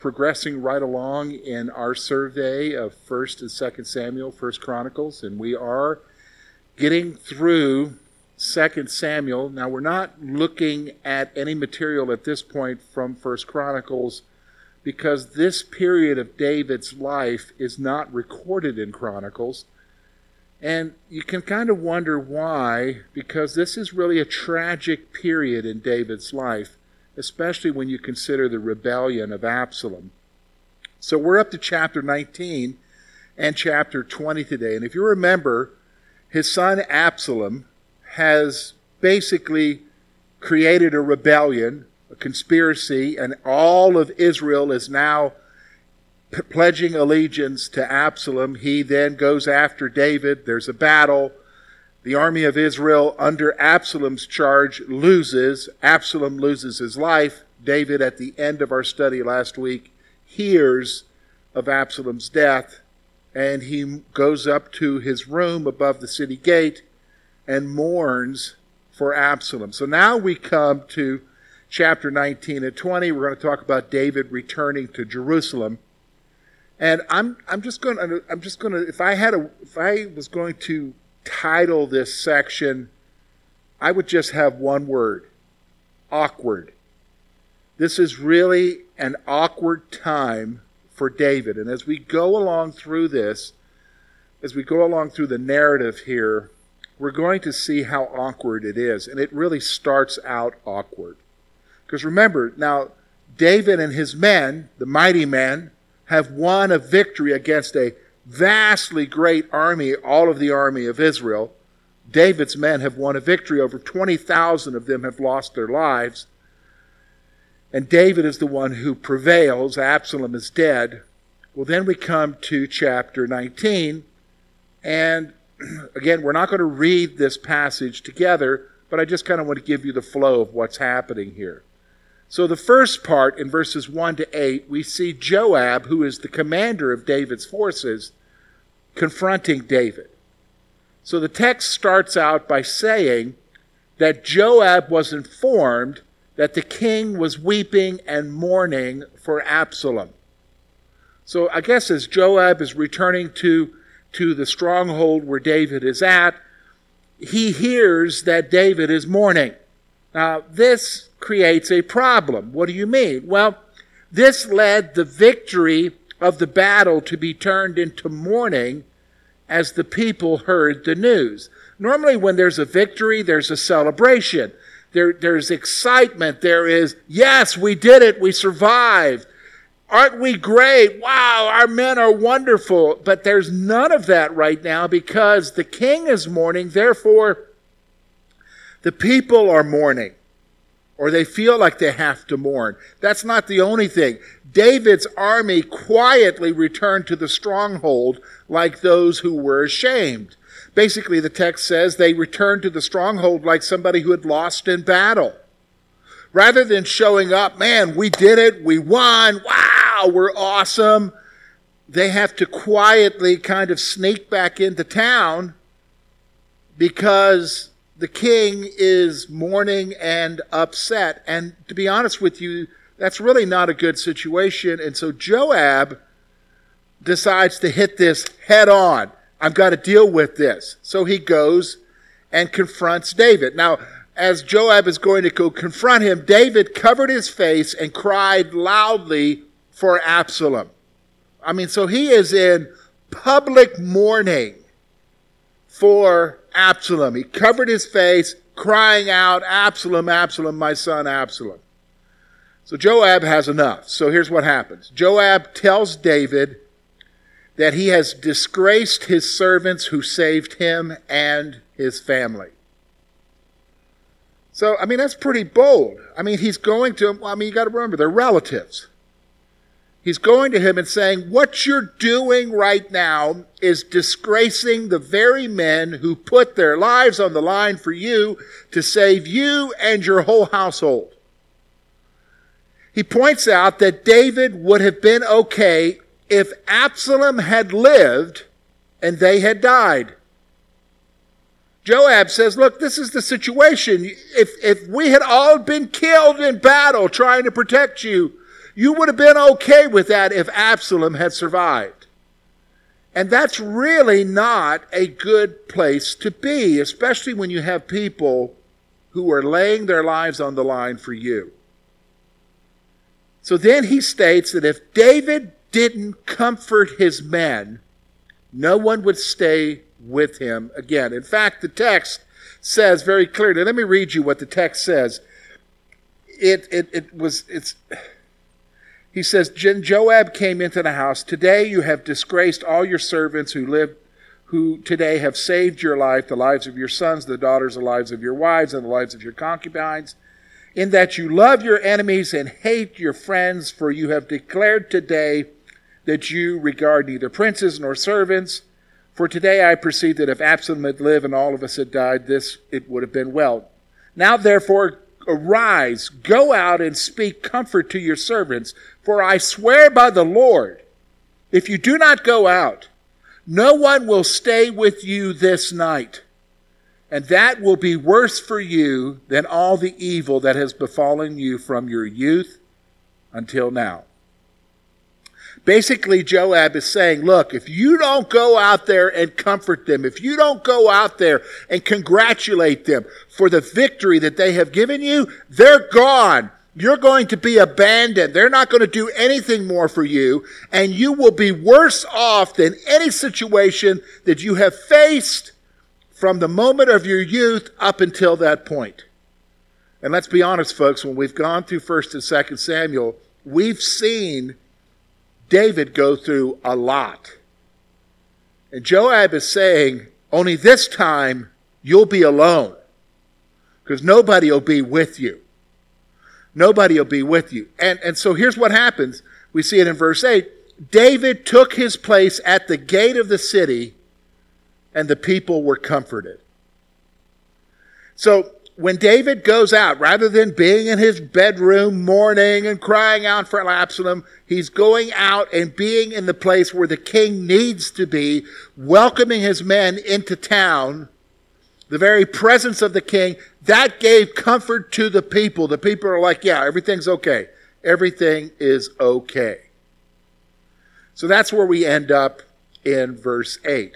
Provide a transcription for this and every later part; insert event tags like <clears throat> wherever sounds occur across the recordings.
Progressing right along in our survey of 1st and 2nd Samuel, 1st Chronicles, and we are getting through 2nd Samuel. Now, we're not looking at any material at this point from 1st Chronicles because this period of David's life is not recorded in Chronicles. And you can kind of wonder why, because this is really a tragic period in David's life especially when you consider the rebellion of Absalom. So we're up to chapter 19 and chapter 20 today. And if you remember, his son Absalom has basically created a rebellion, a conspiracy, and all of Israel is now p- pledging allegiance to Absalom. He then goes after David. There's a battle. The army of Israel, under Absalom's charge, loses. Absalom loses his life. David, at the end of our study last week, hears of Absalom's death and he goes up to his room above the city gate and mourns for Absalom. So now we come to chapter 19 and 20. We're going to talk about David returning to Jerusalem. And I'm I'm just going to I'm just going to if I had a if I was going to title this section, I would just have one word awkward. This is really an awkward time for David. And as we go along through this, as we go along through the narrative here, we're going to see how awkward it is. And it really starts out awkward. Because remember, now, David and his men, the mighty men, have won a victory against a vastly great army, all of the army of Israel. David's men have won a victory. Over 20,000 of them have lost their lives. And David is the one who prevails. Absalom is dead. Well, then we come to chapter 19. And <clears throat> again, we're not going to read this passage together, but I just kind of want to give you the flow of what's happening here. So, the first part in verses 1 to 8, we see Joab, who is the commander of David's forces, confronting David. So, the text starts out by saying that Joab was informed that the king was weeping and mourning for Absalom. So, I guess as Joab is returning to, to the stronghold where David is at, he hears that David is mourning. Now, this creates a problem. What do you mean? Well, this led the victory of the battle to be turned into mourning as the people heard the news. Normally, when there's a victory, there's a celebration. There, there's excitement. There is, yes, we did it. We survived. Aren't we great? Wow, our men are wonderful. But there's none of that right now because the king is mourning. Therefore, the people are mourning or they feel like they have to mourn. That's not the only thing. David's army quietly returned to the stronghold like those who were ashamed. Basically, the text says they returned to the stronghold like somebody who had lost in battle. Rather than showing up, man, we did it, we won, wow, we're awesome, they have to quietly kind of sneak back into town because the king is mourning and upset. And to be honest with you, that's really not a good situation. And so Joab decides to hit this head on. I've got to deal with this. So he goes and confronts David. Now, as Joab is going to go confront him, David covered his face and cried loudly for Absalom. I mean, so he is in public mourning for Absalom. He covered his face, crying out, Absalom, Absalom, my son Absalom. So Joab has enough. So here's what happens Joab tells David that he has disgraced his servants who saved him and his family. So, I mean, that's pretty bold. I mean, he's going to, I mean, you got to remember, they're relatives. He's going to him and saying, What you're doing right now is disgracing the very men who put their lives on the line for you to save you and your whole household. He points out that David would have been okay if Absalom had lived and they had died. Joab says, Look, this is the situation. If, if we had all been killed in battle trying to protect you, You would have been okay with that if Absalom had survived. And that's really not a good place to be, especially when you have people who are laying their lives on the line for you. So then he states that if David didn't comfort his men, no one would stay with him again. In fact, the text says very clearly, let me read you what the text says. It, it, it was, it's, he says, Joab came into the house. Today you have disgraced all your servants who lived, who today have saved your life, the lives of your sons, the daughters, the lives of your wives, and the lives of your concubines, in that you love your enemies and hate your friends, for you have declared today that you regard neither princes nor servants. For today I perceive that if Absalom had lived and all of us had died, this it would have been well. Now therefore arise, go out and speak comfort to your servants, for I swear by the Lord, if you do not go out, no one will stay with you this night. And that will be worse for you than all the evil that has befallen you from your youth until now. Basically, Joab is saying, look, if you don't go out there and comfort them, if you don't go out there and congratulate them for the victory that they have given you, they're gone. You're going to be abandoned. They're not going to do anything more for you, and you will be worse off than any situation that you have faced from the moment of your youth up until that point. And let's be honest, folks, when we've gone through 1st and 2nd Samuel, we've seen David go through a lot. And Joab is saying, only this time you'll be alone because nobody will be with you. Nobody will be with you. And, and so here's what happens. We see it in verse 8. David took his place at the gate of the city, and the people were comforted. So when David goes out, rather than being in his bedroom mourning and crying out for Absalom, he's going out and being in the place where the king needs to be, welcoming his men into town. The very presence of the king, that gave comfort to the people. The people are like, yeah, everything's okay. Everything is okay. So that's where we end up in verse 8.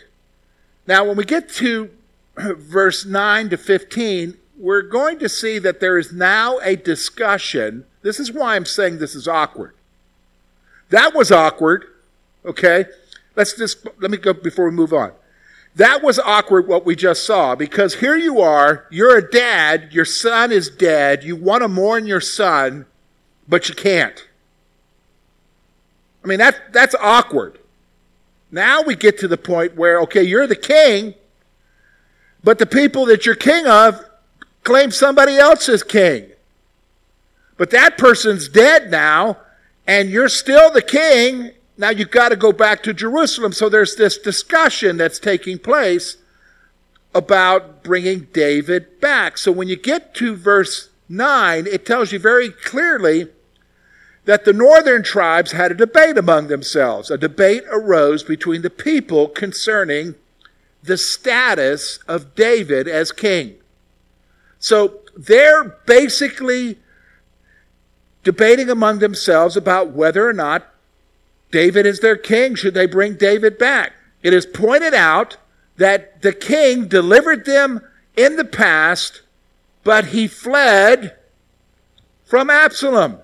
Now, when we get to <clears throat> verse 9 to 15, we're going to see that there is now a discussion. This is why I'm saying this is awkward. That was awkward, okay? Let's just, let me go before we move on. That was awkward what we just saw because here you are, you're a dad, your son is dead, you want to mourn your son, but you can't. I mean, that, that's awkward. Now we get to the point where, okay, you're the king, but the people that you're king of claim somebody else as king. But that person's dead now, and you're still the king. Now you've got to go back to Jerusalem. So there's this discussion that's taking place about bringing David back. So when you get to verse 9, it tells you very clearly that the northern tribes had a debate among themselves. A debate arose between the people concerning the status of David as king. So they're basically debating among themselves about whether or not David is their king. Should they bring David back? It is pointed out that the king delivered them in the past, but he fled from Absalom.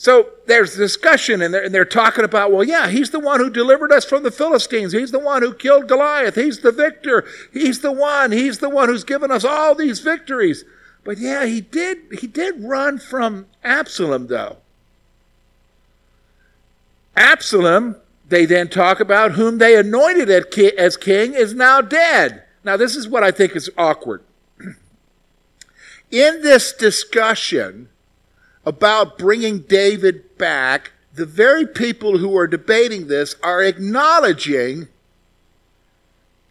So there's discussion, and they're, and they're, talking about, well, yeah, he's the one who delivered us from the Philistines. He's the one who killed Goliath. He's the victor. He's the one. He's the one who's given us all these victories. But yeah, he did. He did run from Absalom, though. Absalom, they then talk about, whom they anointed as king, is now dead. Now, this is what I think is awkward. <clears throat> In this discussion, about bringing David back, the very people who are debating this are acknowledging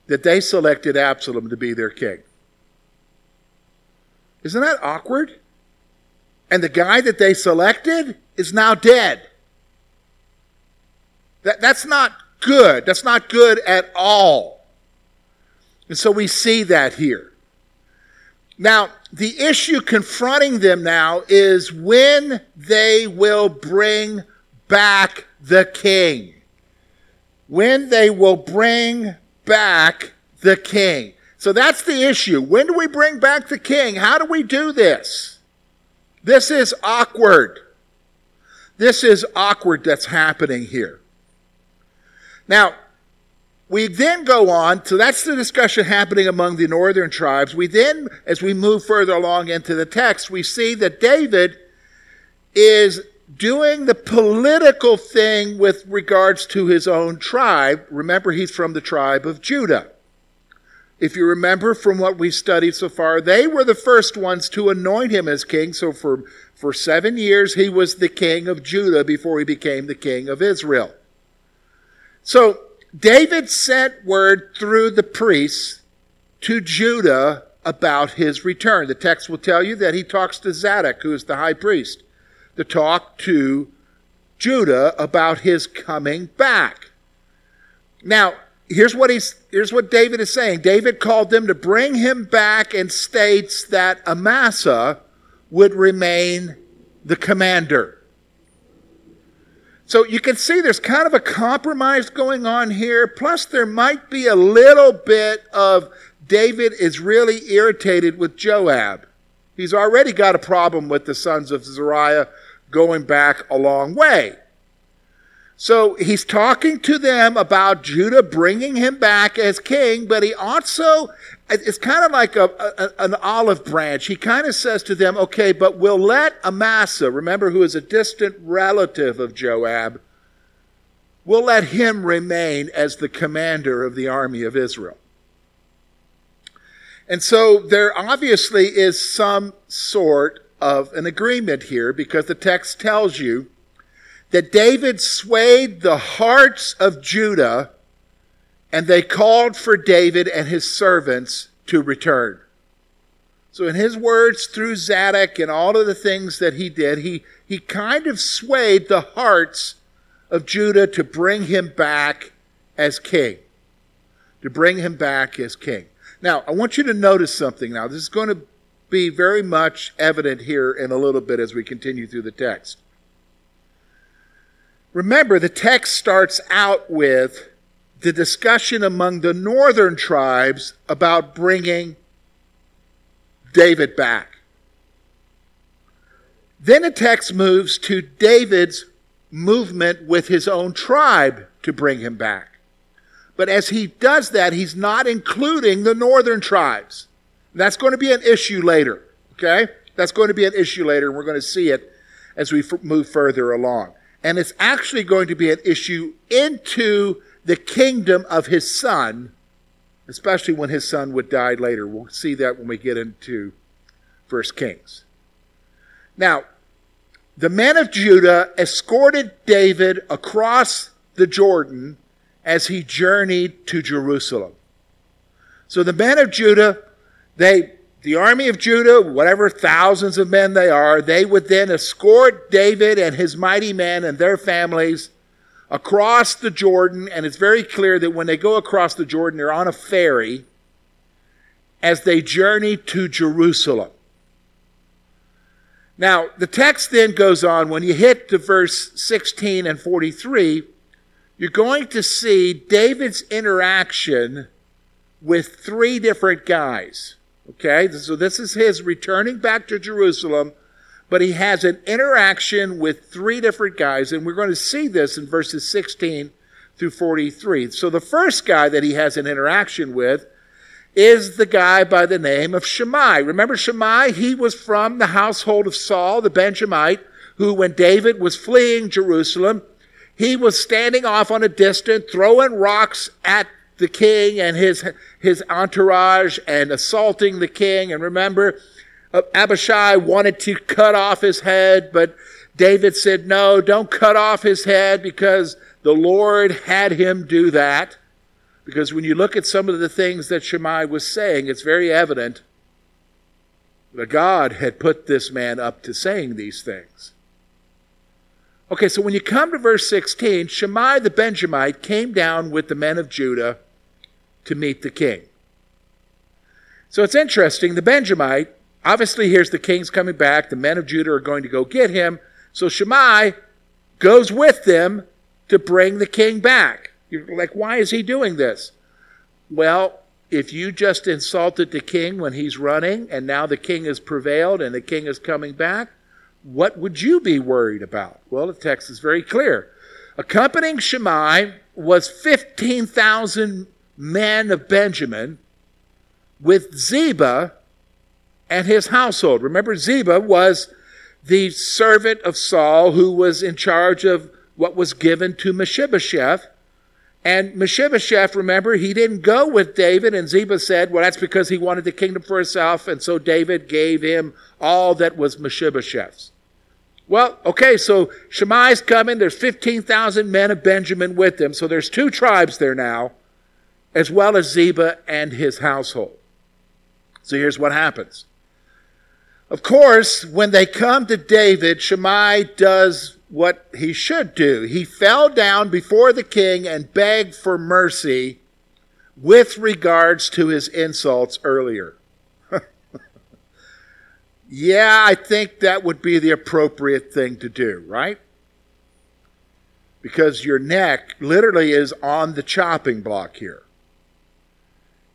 that they selected Absalom to be their king. Isn't that awkward? And the guy that they selected is now dead. That, that's not good. That's not good at all. And so we see that here. Now, the issue confronting them now is when they will bring back the king. When they will bring back the king. So that's the issue. When do we bring back the king? How do we do this? This is awkward. This is awkward that's happening here. Now, we then go on, so that's the discussion happening among the northern tribes. We then, as we move further along into the text, we see that David is doing the political thing with regards to his own tribe. Remember, he's from the tribe of Judah. If you remember from what we studied so far, they were the first ones to anoint him as king. So for, for seven years, he was the king of Judah before he became the king of Israel. So David sent word through the priests to Judah about his return. The text will tell you that he talks to Zadok, who is the high priest, to talk to Judah about his coming back. Now, here's what he's here's what David is saying. David called them to bring him back and states that Amasa would remain the commander. So you can see there's kind of a compromise going on here. Plus, there might be a little bit of David is really irritated with Joab. He's already got a problem with the sons of Zeruiah going back a long way. So he's talking to them about Judah bringing him back as king, but he also, it's kind of like a, a, an olive branch. He kind of says to them, okay, but we'll let Amasa, remember, who is a distant relative of Joab, we'll let him remain as the commander of the army of Israel. And so there obviously is some sort of an agreement here because the text tells you that David swayed the hearts of Judah and they called for David and his servants to return. So, in his words, through Zadok and all of the things that he did, he, he kind of swayed the hearts of Judah to bring him back as king. To bring him back as king. Now, I want you to notice something now. This is going to be very much evident here in a little bit as we continue through the text. Remember, the text starts out with the discussion among the northern tribes about bringing David back. Then the text moves to David's movement with his own tribe to bring him back. But as he does that, he's not including the northern tribes. That's going to be an issue later, okay? That's going to be an issue later, and we're going to see it as we f- move further along and it's actually going to be an issue into the kingdom of his son, especially when his son would die later. We'll see that when we get into First Kings. Now, the men of Judah escorted David across the Jordan as he journeyed to Jerusalem. So the men of Judah, they the army of Judah, whatever thousands of men they are, they would then escort David and his mighty men and their families across the Jordan. And it's very clear that when they go across the Jordan, they're on a ferry as they journey to Jerusalem. Now, the text then goes on, when you hit to verse 16 and 43, you're going to see David's interaction with three different guys. Okay, so this is his returning back to Jerusalem, but he has an interaction with three different guys, and we're going to see this in verses 16 through 43. So the first guy that he has an interaction with is the guy by the name of Shimei. Remember Shimei? He was from the household of Saul, the Benjamite, who, when David was fleeing Jerusalem, he was standing off on a distance, throwing rocks at the king and his, his entourage and assaulting the king. And remember, Uh, Abishai wanted to cut off his head, but David said, No, don't cut off his head because the Lord had him do that. Because when you look at some of the things that Shimei was saying, it's very evident that God had put this man up to saying these things. Okay, so when you come to verse 16, Shimei the Benjamite came down with the men of Judah to meet the king. So it's interesting. The Benjamite obviously, here's the king's coming back. The men of Judah are going to go get him. So Shimei goes with them to bring the king back. You're like, why is he doing this? Well, if you just insulted the king when he's running and now the king has prevailed and the king is coming back, what would you be worried about? Well, the text is very clear. Accompanying Shimei was 15,000 men of Benjamin with Ziba and his household. Remember, Ziba was the servant of Saul who was in charge of what was given to Mephibosheth. And Mephibosheth, remember, he didn't go with David, and Ziba said, well, that's because he wanted the kingdom for himself, and so David gave him all that was Mephibosheth's. Well, okay, so Shimei's coming. There's 15,000 men of Benjamin with him. So there's two tribes there now, as well as Ziba and his household. So here's what happens. Of course, when they come to David, Shimei does what he should do. He fell down before the king and begged for mercy with regards to his insults earlier. <laughs> yeah, I think that would be the appropriate thing to do, right? Because your neck literally is on the chopping block here.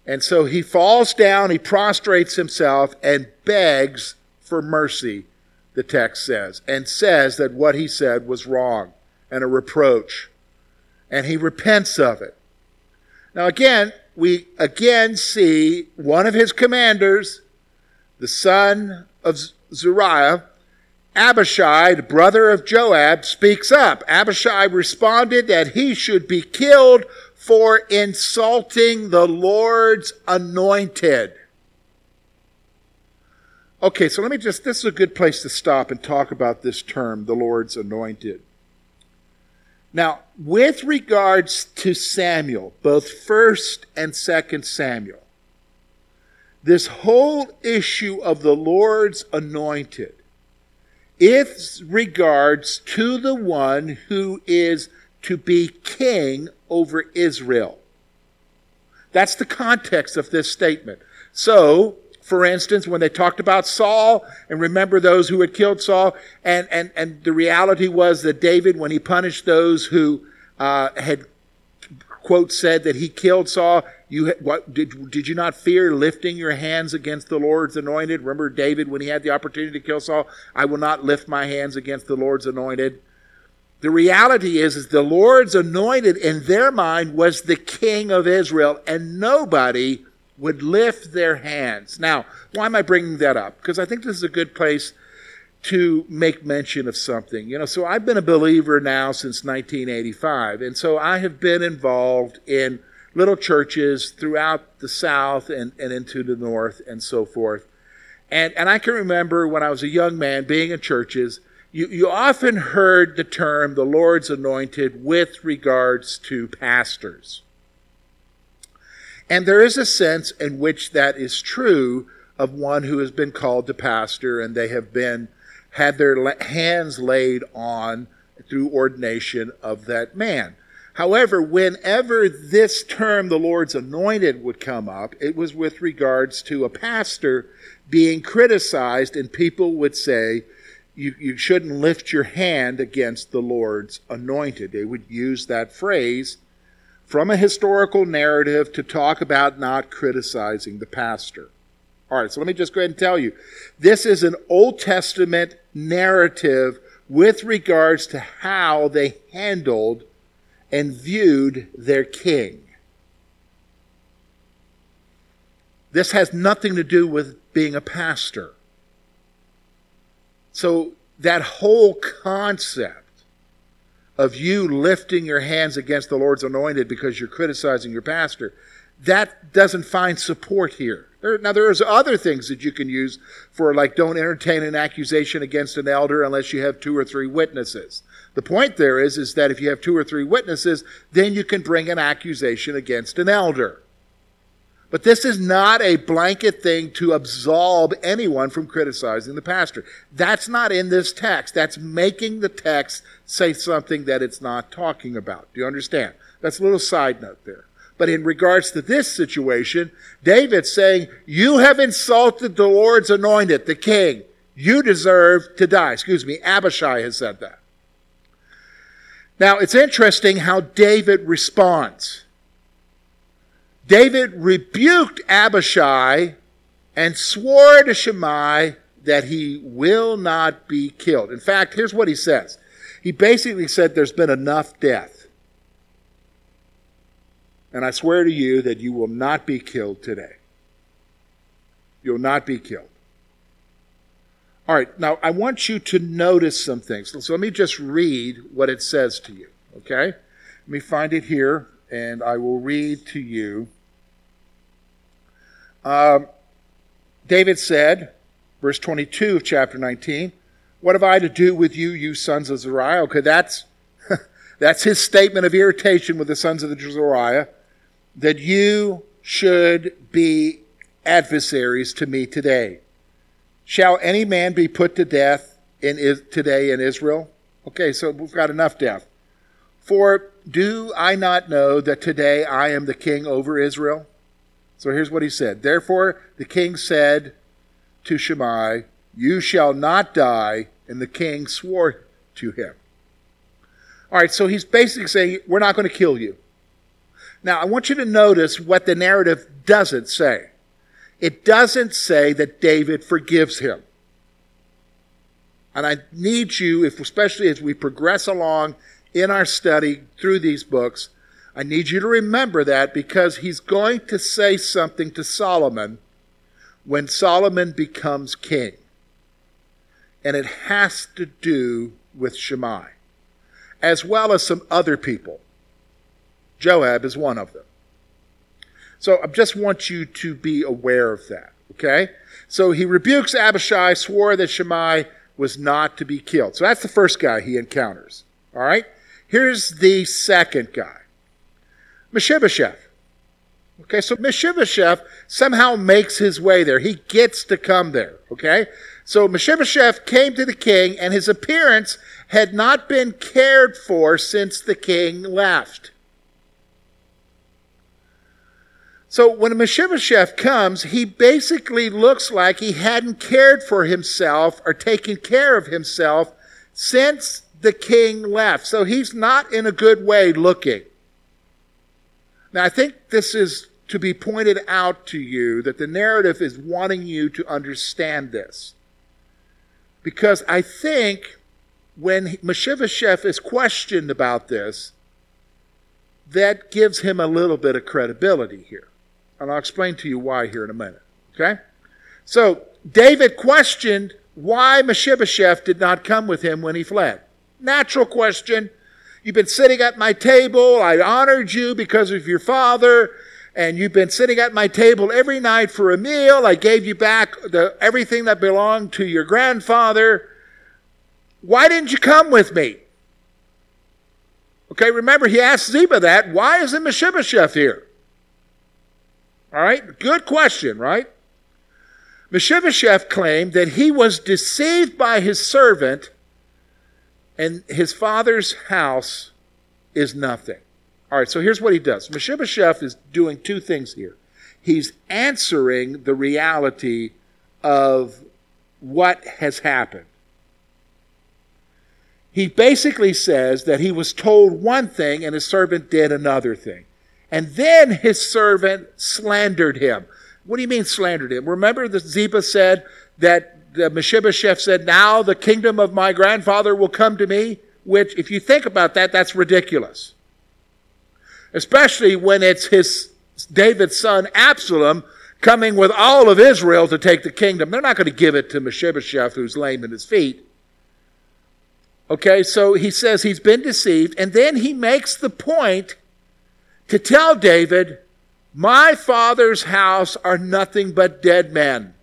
And so he falls down, he prostrates himself, and begs for mercy, the text says, and says that what he said was wrong and a reproach. And he repents of it. Now, again, we again see one of his commanders, the son of Zeruiah, Abishai, the brother of Joab, speaks up. Abishai responded that he should be killed for insulting the Lord's anointed. Okay, so let me just, this is a good place to stop and talk about this term, the Lord's anointed. Now, with regards to Samuel, both 1st and 2nd Samuel, this whole issue of the Lord's anointed, it regards to the one who is to be king over Israel. That's the context of this statement. So, for instance, when they talked about Saul and remember those who had killed Saul, and, and, and the reality was that David, when he punished those who uh, had, quote, said that he killed Saul, you what, did, did you not fear lifting your hands against the Lord's anointed? Remember David when he had the opportunity to kill Saul? I will not lift my hands against the Lord's anointed. The reality is, is the Lord's anointed in their mind was the king of Israel, and nobody would lift their hands. Now, why am I bringing that up? Because I think this is a good place to make mention of something. You know, so I've been a believer now since 1985, and so I have been involved in little churches throughout the South and, and into the North and so forth. And, and I can remember when I was a young man being in churches, you, you often heard the term the Lord's anointed with regards to pastors. And there is a sense in which that is true of one who has been called to pastor and they have been had their hands laid on through ordination of that man. However, whenever this term, the Lord's anointed, would come up, it was with regards to a pastor being criticized, and people would say, you, you shouldn't lift your hand against the Lord's anointed. They would use that phrase from a historical narrative to talk about not criticizing the pastor. All right, so let me just go ahead and tell you this is an Old Testament narrative with regards to how they handled and viewed their king. This has nothing to do with being a pastor. So, that whole concept of you lifting your hands against the Lord's anointed because you're criticizing your pastor, that doesn't find support here. There, now, there's other things that you can use for, like, don't entertain an accusation against an elder unless you have two or three witnesses. The point there is, is that if you have two or three witnesses, then you can bring an accusation against an elder. But this is not a blanket thing to absolve anyone from criticizing the pastor. That's not in this text. That's making the text say something that it's not talking about. Do you understand? That's a little side note there. But in regards to this situation, David's saying, You have insulted the Lord's anointed, the king. You deserve to die. Excuse me, Abishai has said that. Now, it's interesting how David responds. David rebuked Abishai and swore to Shimei that he will not be killed. In fact, here's what he says. He basically said there's been enough death. And I swear to you that you will not be killed today. You'll not be killed. All right, now I want you to notice some things. So let me just read what it says to you, okay? Let me find it here, and I will read to you. Um, David said, verse 22 of chapter 19, What have I to do with you, you sons of Zeruiah? Okay, that's, <laughs> that's his statement of irritation with the sons of the Zeruiah, that you should be adversaries to me today. Shall any man be put to death in today in Israel? Okay, so we've got enough death. For do I not know that today I am the king over Israel? So here's what he said. Therefore the king said to Shimei, You shall not die. And the king swore to him. All right, so he's basically saying, We're not going to kill you. Now, I want you to notice what the narrative doesn't say it doesn't say that David forgives him. And I need you, if especially as we progress along in our study through these books, I need you to remember that because he's going to say something to Solomon when Solomon becomes king. And it has to do with Shimei, as well as some other people. Joab is one of them. So I just want you to be aware of that, okay? So he rebukes Abishai, swore that Shimei was not to be killed. So that's the first guy he encounters, all right? Here's the second guy Mephibosheth. Okay, so Mephibosheth somehow makes his way there. He gets to come there, okay? So Mephibosheth came to the king, and his appearance had not been cared for since the king left. So when Mephibosheth comes, he basically looks like he hadn't cared for himself or taken care of himself since the king left. So he's not in a good way looking. Now, I think this is to be pointed out to you that the narrative is wanting you to understand this. Because I think when Mephibosheth is questioned about this, that gives him a little bit of credibility here. And I'll explain to you why here in a minute. Okay? So, David questioned why Mephibosheth did not come with him when he fled. Natural question. You've been sitting at my table. I honored you because of your father. And you've been sitting at my table every night for a meal. I gave you back the, everything that belonged to your grandfather. Why didn't you come with me? Okay, remember he asked Ziba that. Why isn't Mephibosheth here? All right, good question, right? Mephibosheth claimed that he was deceived by his servant and his father's house is nothing. All right, so here's what he does. Mephibosheth is doing two things here. He's answering the reality of what has happened. He basically says that he was told one thing and his servant did another thing. And then his servant slandered him. What do you mean slandered him? Remember that Ziba said that the Mephibosheth said, Now the kingdom of my grandfather will come to me? Which, if you think about that, that's ridiculous. Especially when it's his David's son Absalom coming with all of Israel to take the kingdom. They're not going to give it to Mephibosheth, who's lame in his feet. Okay, so he says he's been deceived, and then he makes the point to tell David, My father's house are nothing but dead men.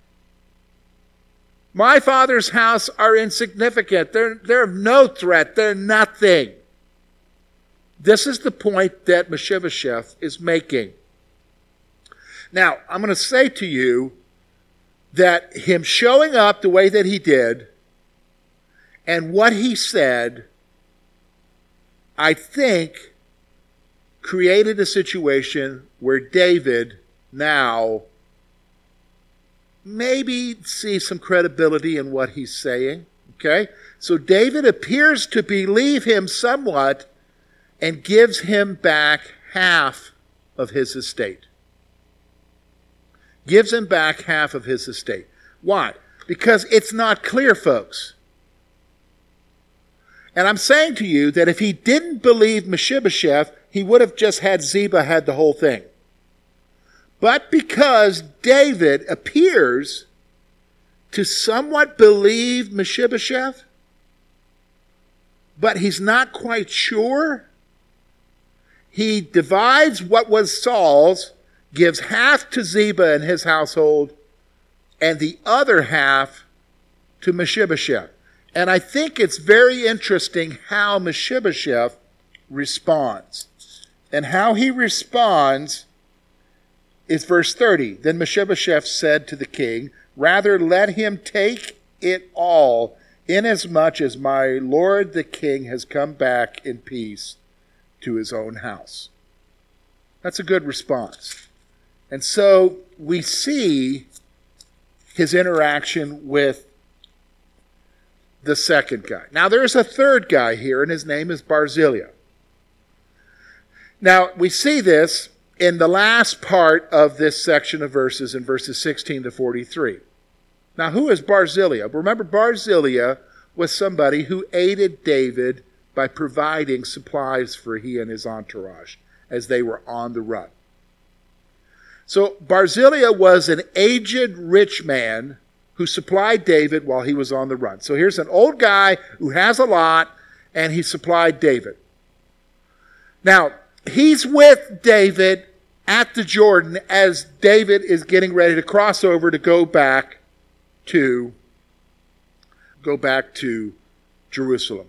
My father's house are insignificant. They're, they're no threat. They're nothing. This is the point that Mephibosheth is making. Now, I'm going to say to you that him showing up the way that he did and what he said, I think created a situation where David now maybe see some credibility in what he's saying. Okay? So David appears to believe him somewhat and gives him back half of his estate. Gives him back half of his estate. Why? Because it's not clear, folks. And I'm saying to you that if he didn't believe Mephibosheth, he would have just had Ziba had the whole thing. But because David appears to somewhat believe Mephibosheth, but he's not quite sure, he divides what was Saul's, gives half to Ziba and his household, and the other half to Mephibosheth. And I think it's very interesting how Mephibosheth responds. And how he responds is verse 30. Then Mephibosheth said to the king, Rather let him take it all, inasmuch as my lord the king has come back in peace to his own house. That's a good response. And so we see his interaction with the second guy. Now, there's a third guy here, and his name is Barzillai. Now, we see this in the last part of this section of verses in verses 16 to 43. Now, who is Barzillai? Remember, Barzillai was somebody who aided David by providing supplies for he and his entourage as they were on the run. So, Barzillai was an aged rich man who supplied David while he was on the run. So, here's an old guy who has a lot, and he supplied David. Now, he's with David at the Jordan as David is getting ready to cross over to go back to go back to Jerusalem.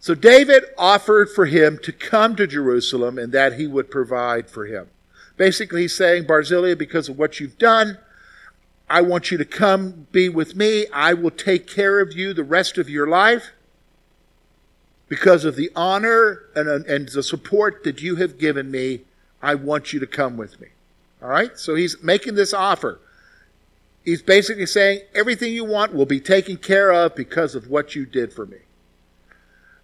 So David offered for him to come to Jerusalem and that he would provide for him. Basically, he's saying, Barzillai, because of what you've done, I want you to come be with me. I will take care of you the rest of your life because of the honor and, and the support that you have given me I want you to come with me. All right? So he's making this offer. He's basically saying, everything you want will be taken care of because of what you did for me.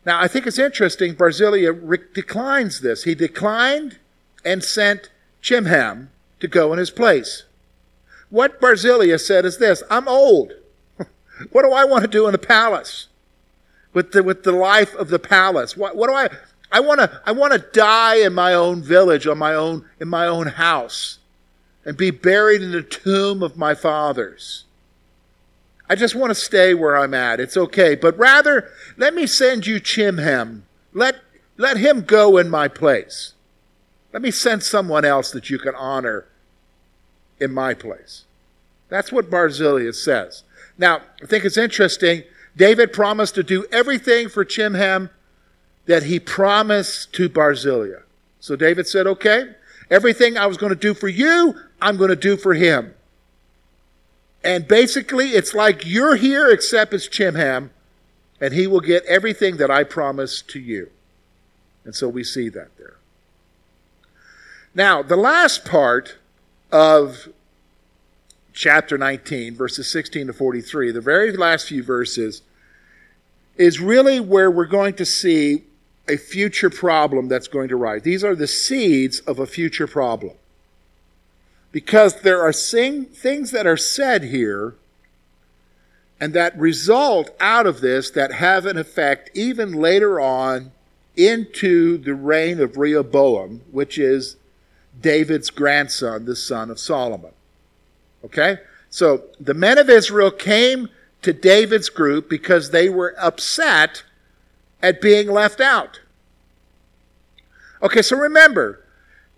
Now, I think it's interesting, Barzillai declines this. He declined and sent Chimham to go in his place. What Barzillai said is this I'm old. <laughs> what do I want to do in the palace? With the, with the life of the palace? What, what do I, I want to I want to die in my own village, on my own in my own house, and be buried in the tomb of my fathers. I just want to stay where I'm at. It's okay, but rather let me send you Chimham. Let let him go in my place. Let me send someone else that you can honor in my place. That's what Barzillai says. Now, I think it's interesting. David promised to do everything for Chimham that he promised to Barzillai. So David said, okay, everything I was going to do for you, I'm going to do for him. And basically, it's like you're here except it's Chimham, and he will get everything that I promised to you. And so we see that there. Now, the last part of chapter 19, verses 16 to 43, the very last few verses, is really where we're going to see a future problem that's going to rise. These are the seeds of a future problem. Because there are sing, things that are said here and that result out of this that have an effect even later on into the reign of Rehoboam, which is David's grandson, the son of Solomon. Okay? So the men of Israel came to David's group because they were upset at being left out. Okay, so remember,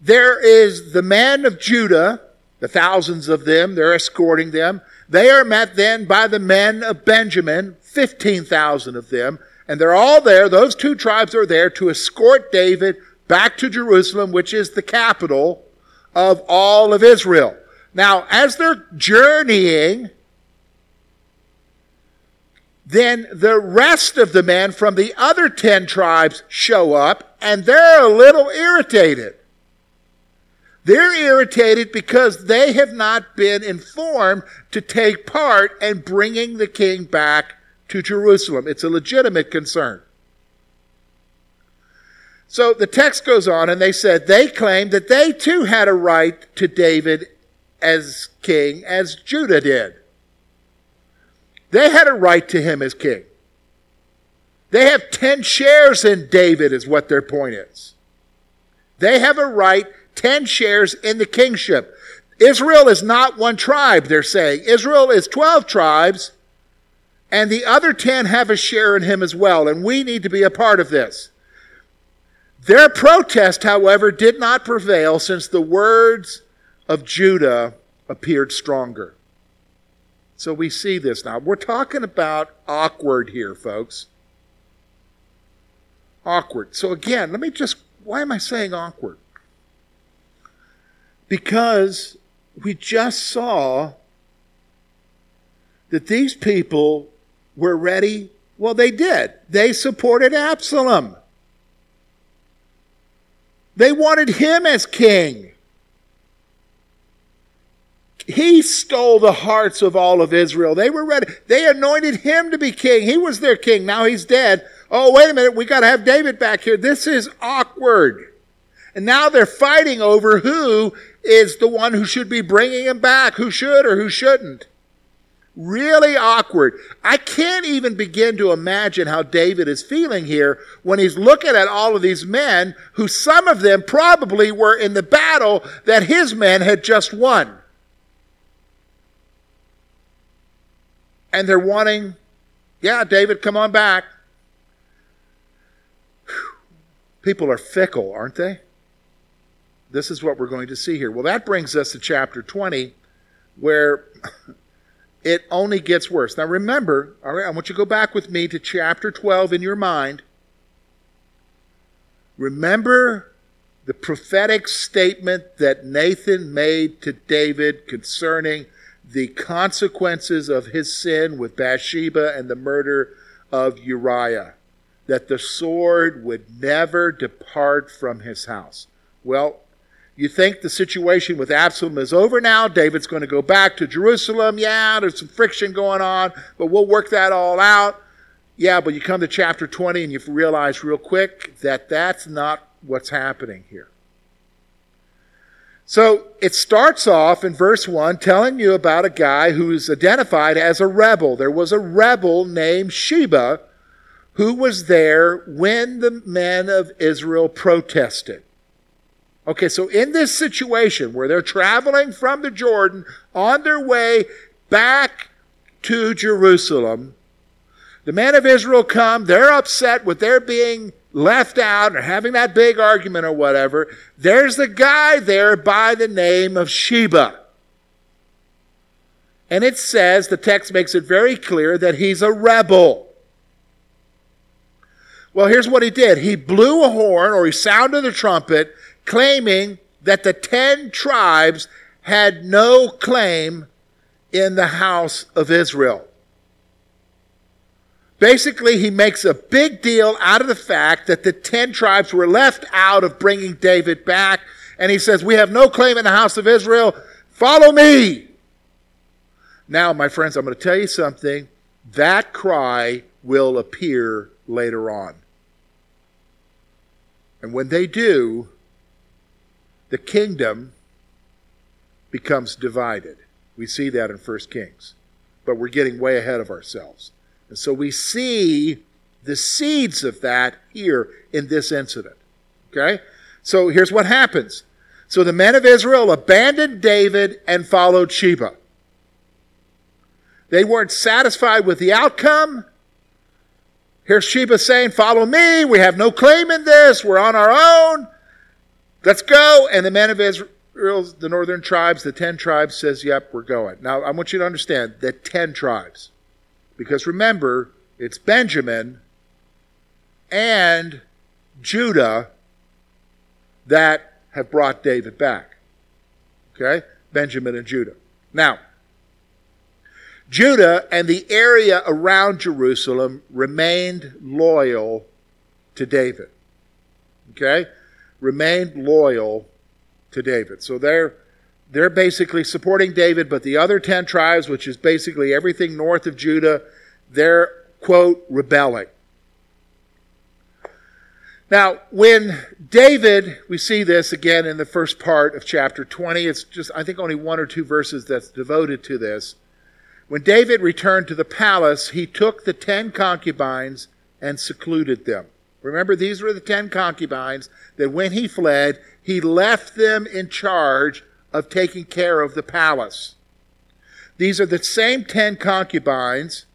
there is the men of Judah, the thousands of them, they're escorting them. They are met then by the men of Benjamin, 15,000 of them, and they're all there. Those two tribes are there to escort David back to Jerusalem, which is the capital of all of Israel. Now, as they're journeying, then the rest of the men from the other 10 tribes show up and they're a little irritated. They're irritated because they have not been informed to take part in bringing the king back to Jerusalem. It's a legitimate concern. So the text goes on, and they said they claimed that they too had a right to David as king, as Judah did. They had a right to him as king. They have 10 shares in David, is what their point is. They have a right, 10 shares in the kingship. Israel is not one tribe, they're saying. Israel is 12 tribes, and the other 10 have a share in him as well, and we need to be a part of this. Their protest, however, did not prevail since the words of Judah appeared stronger. So we see this now. We're talking about awkward here, folks. Awkward. So again, let me just, why am I saying awkward? Because we just saw that these people were ready. Well, they did. They supported Absalom. They wanted him as king. He stole the hearts of all of Israel. They were ready. They anointed him to be king. He was their king. Now he's dead. Oh, wait a minute. We got to have David back here. This is awkward. And now they're fighting over who is the one who should be bringing him back, who should or who shouldn't. Really awkward. I can't even begin to imagine how David is feeling here when he's looking at all of these men who some of them probably were in the battle that his men had just won. And they're wanting, yeah, David, come on back. People are fickle, aren't they? This is what we're going to see here. Well, that brings us to chapter 20, where <laughs> it only gets worse. Now remember, all right, I want you to go back with me to chapter 12 in your mind. Remember the prophetic statement that Nathan made to David concerning the consequences of his sin with Bathsheba and the murder of Uriah, that the sword would never depart from his house. Well, you think the situation with Absalom is over now. David's going to go back to Jerusalem. Yeah, there's some friction going on, but we'll work that all out. Yeah, but you come to chapter 20 and you realize real quick that that's not what's happening here. So it starts off in verse 1 telling you about a guy who's identified as a rebel. There was a rebel named Sheba who was there when the men of Israel protested. Okay, so in this situation where they're traveling from the Jordan on their way back to Jerusalem, the men of Israel come, they're upset with their being left out or having that big argument or whatever. There's the guy there by the name of Sheba. And it says, the text makes it very clear that he's a rebel. Well, here's what he did. He blew a horn or he sounded the trumpet claiming that the ten tribes had no claim in the house of Israel. Basically, he makes a big deal out of the fact that the ten tribes were left out of bringing David back. And he says, We have no claim in the house of Israel. Follow me. Now, my friends, I'm going to tell you something. That cry will appear later on. And when they do, the kingdom becomes divided. We see that in 1 Kings. But we're getting way ahead of ourselves. And so we see the seeds of that here in this incident. Okay? So here's what happens. So the men of Israel abandoned David and followed Sheba. They weren't satisfied with the outcome. Here's Sheba saying, Follow me. We have no claim in this. We're on our own. Let's go. And the men of Israel, the northern tribes, the 10 tribes, says, Yep, we're going. Now, I want you to understand the 10 tribes. Because remember, it's Benjamin and Judah that have brought David back. Okay? Benjamin and Judah. Now, Judah and the area around Jerusalem remained loyal to David. Okay? Remained loyal to David. So they're they're basically supporting David, but the other 10 tribes, which is basically everything north of Judah, they're quote rebelling. Now, when David, we see this again in the first part of chapter 20. It's just, I think, only one or two verses that's devoted to this. When David returned to the palace, he took the ten concubines and secluded them. Remember, these were the ten concubines that when he fled, he left them in charge of taking care of the palace. These are the same ten concubines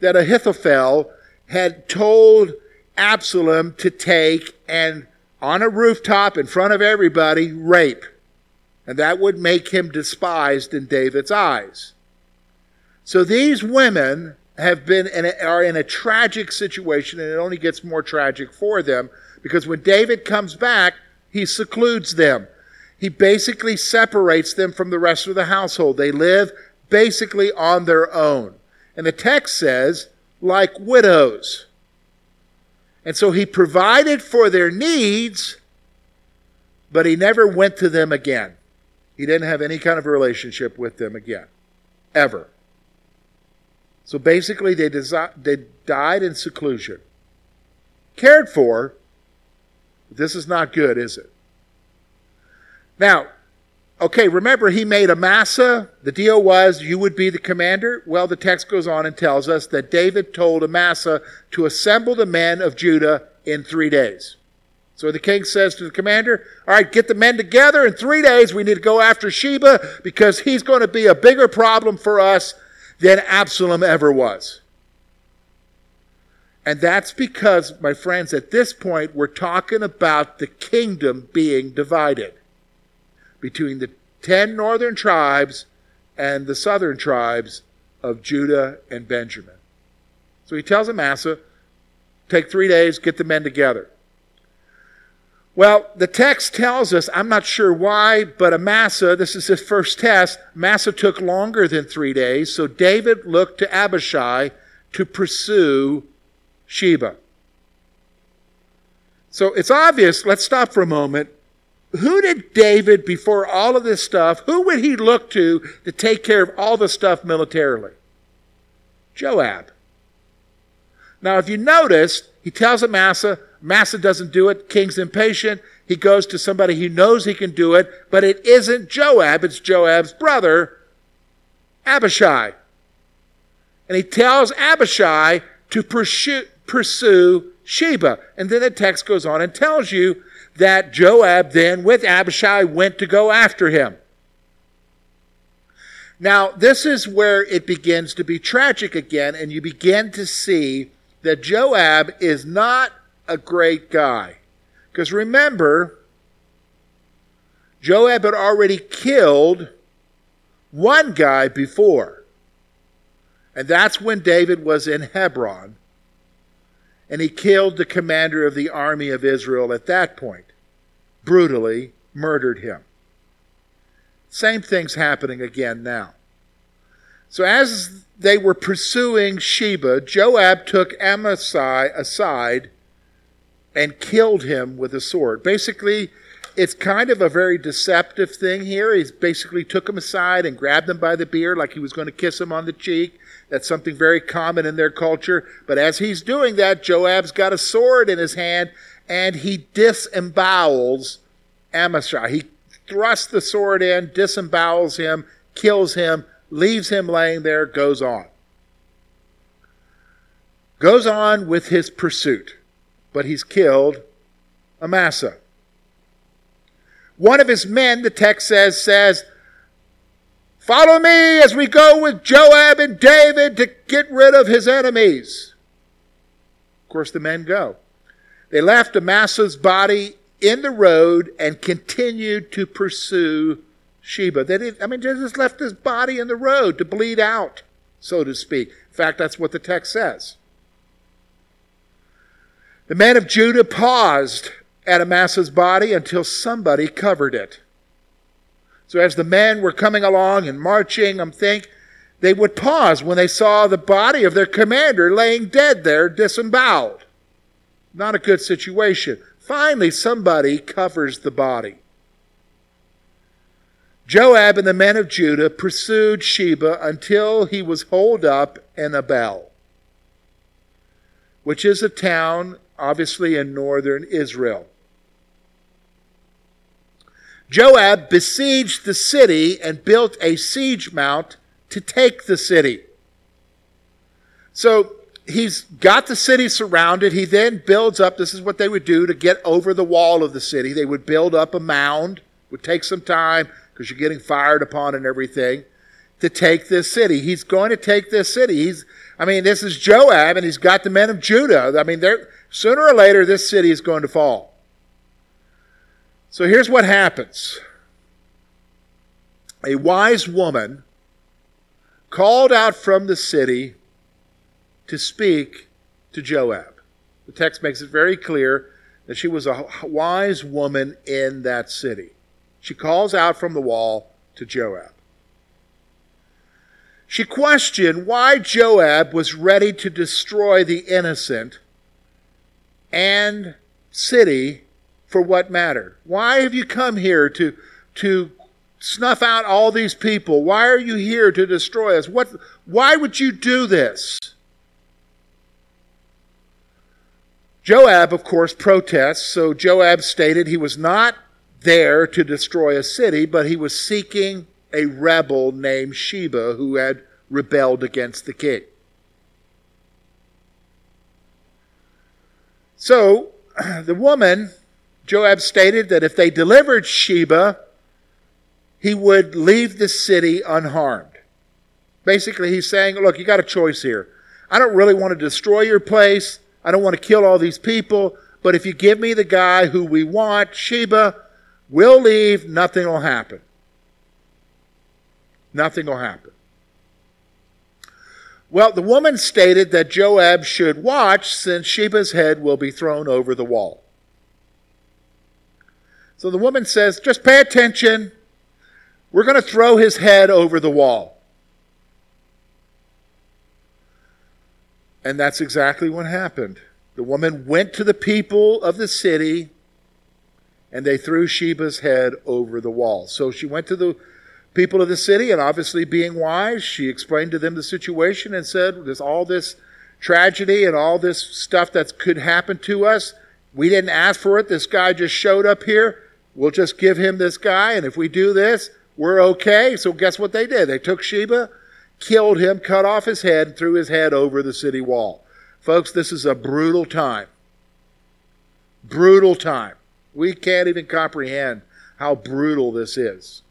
that Ahithophel had told Absalom to take and on a rooftop in front of everybody rape. And that would make him despised in David's eyes. So these women have been in a, are in a tragic situation, and it only gets more tragic for them because when David comes back, he secludes them. He basically separates them from the rest of the household. They live basically on their own. And the text says, like widows. And so he provided for their needs, but he never went to them again. He didn't have any kind of relationship with them again, ever. So basically, they, desi- they died in seclusion. Cared for, this is not good, is it? Now, okay, remember he made Amasa. The deal was you would be the commander. Well, the text goes on and tells us that David told Amasa to assemble the men of Judah in three days. So the king says to the commander, All right, get the men together. In three days, we need to go after Sheba because he's going to be a bigger problem for us than Absalom ever was. And that's because, my friends, at this point, we're talking about the kingdom being divided between the ten northern tribes and the southern tribes of Judah and Benjamin. So he tells Amasa, take three days, get the men together. Well, the text tells us, I'm not sure why, but Amasa, this is his first test, Amasa took longer than three days, so David looked to Abishai to pursue Sheba. So it's obvious, let's stop for a moment. Who did David, before all of this stuff, who would he look to to take care of all the stuff militarily? Joab. Now, if you notice, he tells Amasa, Amasa doesn't do it. King's impatient. He goes to somebody he knows he can do it, but it isn't Joab, it's Joab's brother, Abishai. And he tells Abishai to pursue, pursue Sheba. And then the text goes on and tells you that Joab then, with Abishai, went to go after him. Now, this is where it begins to be tragic again, and you begin to see that Joab is not a great guy. Because remember, Joab had already killed one guy before. And that's when David was in Hebron. And he killed the commander of the army of Israel at that point, brutally murdered him. Same thing's happening again now. So as they were pursuing Sheba, Joab took Amasa aside and killed him with a sword. Basically, it's kind of a very deceptive thing here. He basically took him aside and grabbed him by the beard like he was going to kiss him on the cheek. That's something very common in their culture. But as he's doing that, Joab's got a sword in his hand and he disembowels Amasa. He thrusts the sword in, disembowels him, kills him, leaves him laying there, goes on. Goes on with his pursuit but he's killed Amasa. One of his men, the text says, says, Follow me as we go with Joab and David to get rid of his enemies. Of course, the men go. They left Amasa's body in the road and continued to pursue Sheba. They didn't, I mean, they just left his body in the road to bleed out, so to speak. In fact, that's what the text says. The men of Judah paused at Amasa's body until somebody covered it. So as the men were coming along and marching, I'm think they would pause when they saw the body of their commander laying dead there, disemboweled. Not a good situation. Finally, somebody covers the body. Joab and the men of Judah pursued Sheba until he was holed up in Abel, which is a town obviously in northern Israel. Joab besieged the city and built a siege mount to take the city. So he's got the city surrounded. He then builds up, this is what they would do to get over the wall of the city. They would build up a mound, would take some time because you're getting fired upon and everything to take this city. He's going to take this city. He's, I mean, this is Joab and he's got the men of Judah. I mean, they're, sooner or later, this city is going to fall. So here's what happens. A wise woman called out from the city to speak to Joab. The text makes it very clear that she was a wise woman in that city. She calls out from the wall to Joab. She questioned why Joab was ready to destroy the innocent and city for what matter. Why have you come here to, to snuff out all these people? Why are you here to destroy us? What, why would you do this? Joab, of course, protests. So Joab stated he was not there to destroy a city, but he was seeking a rebel named Sheba who had rebelled against the king. So <clears throat> the woman, Joab stated that if they delivered Sheba, he would leave the city unharmed. Basically, he's saying, Look, you got a choice here. I don't really want to destroy your place. I don't want to kill all these people. But if you give me the guy who we want, Sheba, we'll leave. Nothing will happen. Nothing will happen. Well, the woman stated that Joab should watch since Sheba's head will be thrown over the wall. So the woman says, just pay attention. We're going to throw his head over the wall. And that's exactly what happened. The woman went to the people of the city and they threw Sheba's head over the wall. So she went to the people of the city, and obviously being wise, she explained to them the situation and said, There's all this tragedy and all this stuff that could happen to us. We didn't ask for it. This guy just showed up here. We'll just give him this guy, and if we do this, we're okay. So guess what they did? They took Sheba, killed him, cut off his head, and threw his head over the city wall. Folks, this is a brutal time. Brutal time. We can't even comprehend how brutal this is.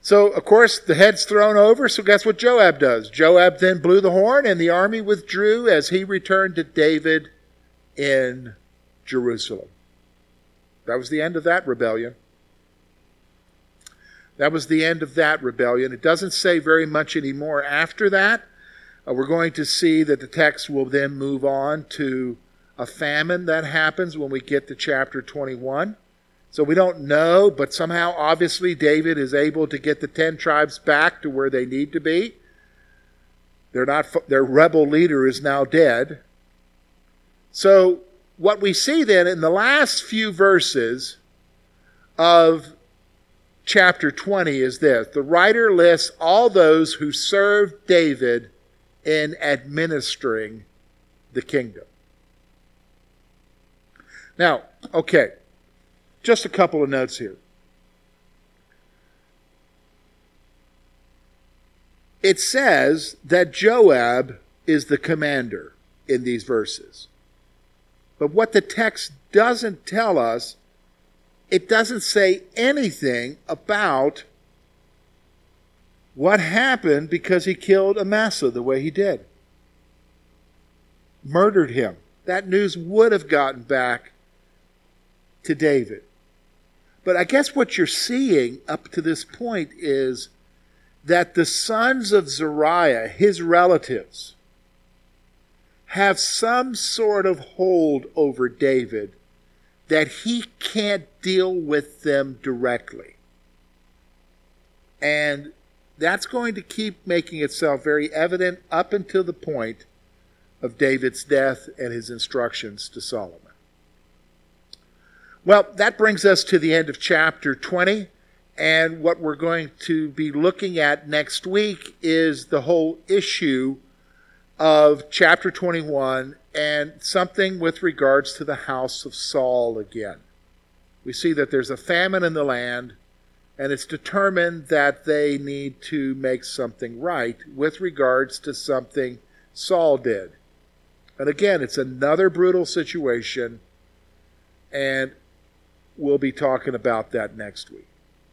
So, of course, the head's thrown over, so guess what Joab does? Joab then blew the horn, and the army withdrew as he returned to David in Jerusalem. That was the end of that rebellion. That was the end of that rebellion. It doesn't say very much anymore after that. Uh, we're going to see that the text will then move on to a famine that happens when we get to chapter 21. So we don't know, but somehow, obviously, David is able to get the 10 tribes back to where they need to be. They're not, their rebel leader is now dead. So, what we see then in the last few verses of chapter 20 is this the writer lists all those who served David in administering the kingdom. Now, okay, just a couple of notes here. It says that Joab is the commander in these verses. But what the text doesn't tell us it doesn't say anything about what happened because he killed Amasa the way he did. Murdered him. That news would have gotten back to David. But I guess what you're seeing up to this point is that the sons of Zeruiah, his relatives, have some sort of hold over David that he can't deal with them directly. And that's going to keep making itself very evident up until the point of David's death and his instructions to Solomon. Well, that brings us to the end of chapter 20. And what we're going to be looking at next week is the whole issue of chapter 21 and something with regards to the house of Saul again. We see that there's a famine in the land, and it's determined that they need to make something right with regards to something Saul did. And again, it's another brutal situation, and we'll be talking about that next week.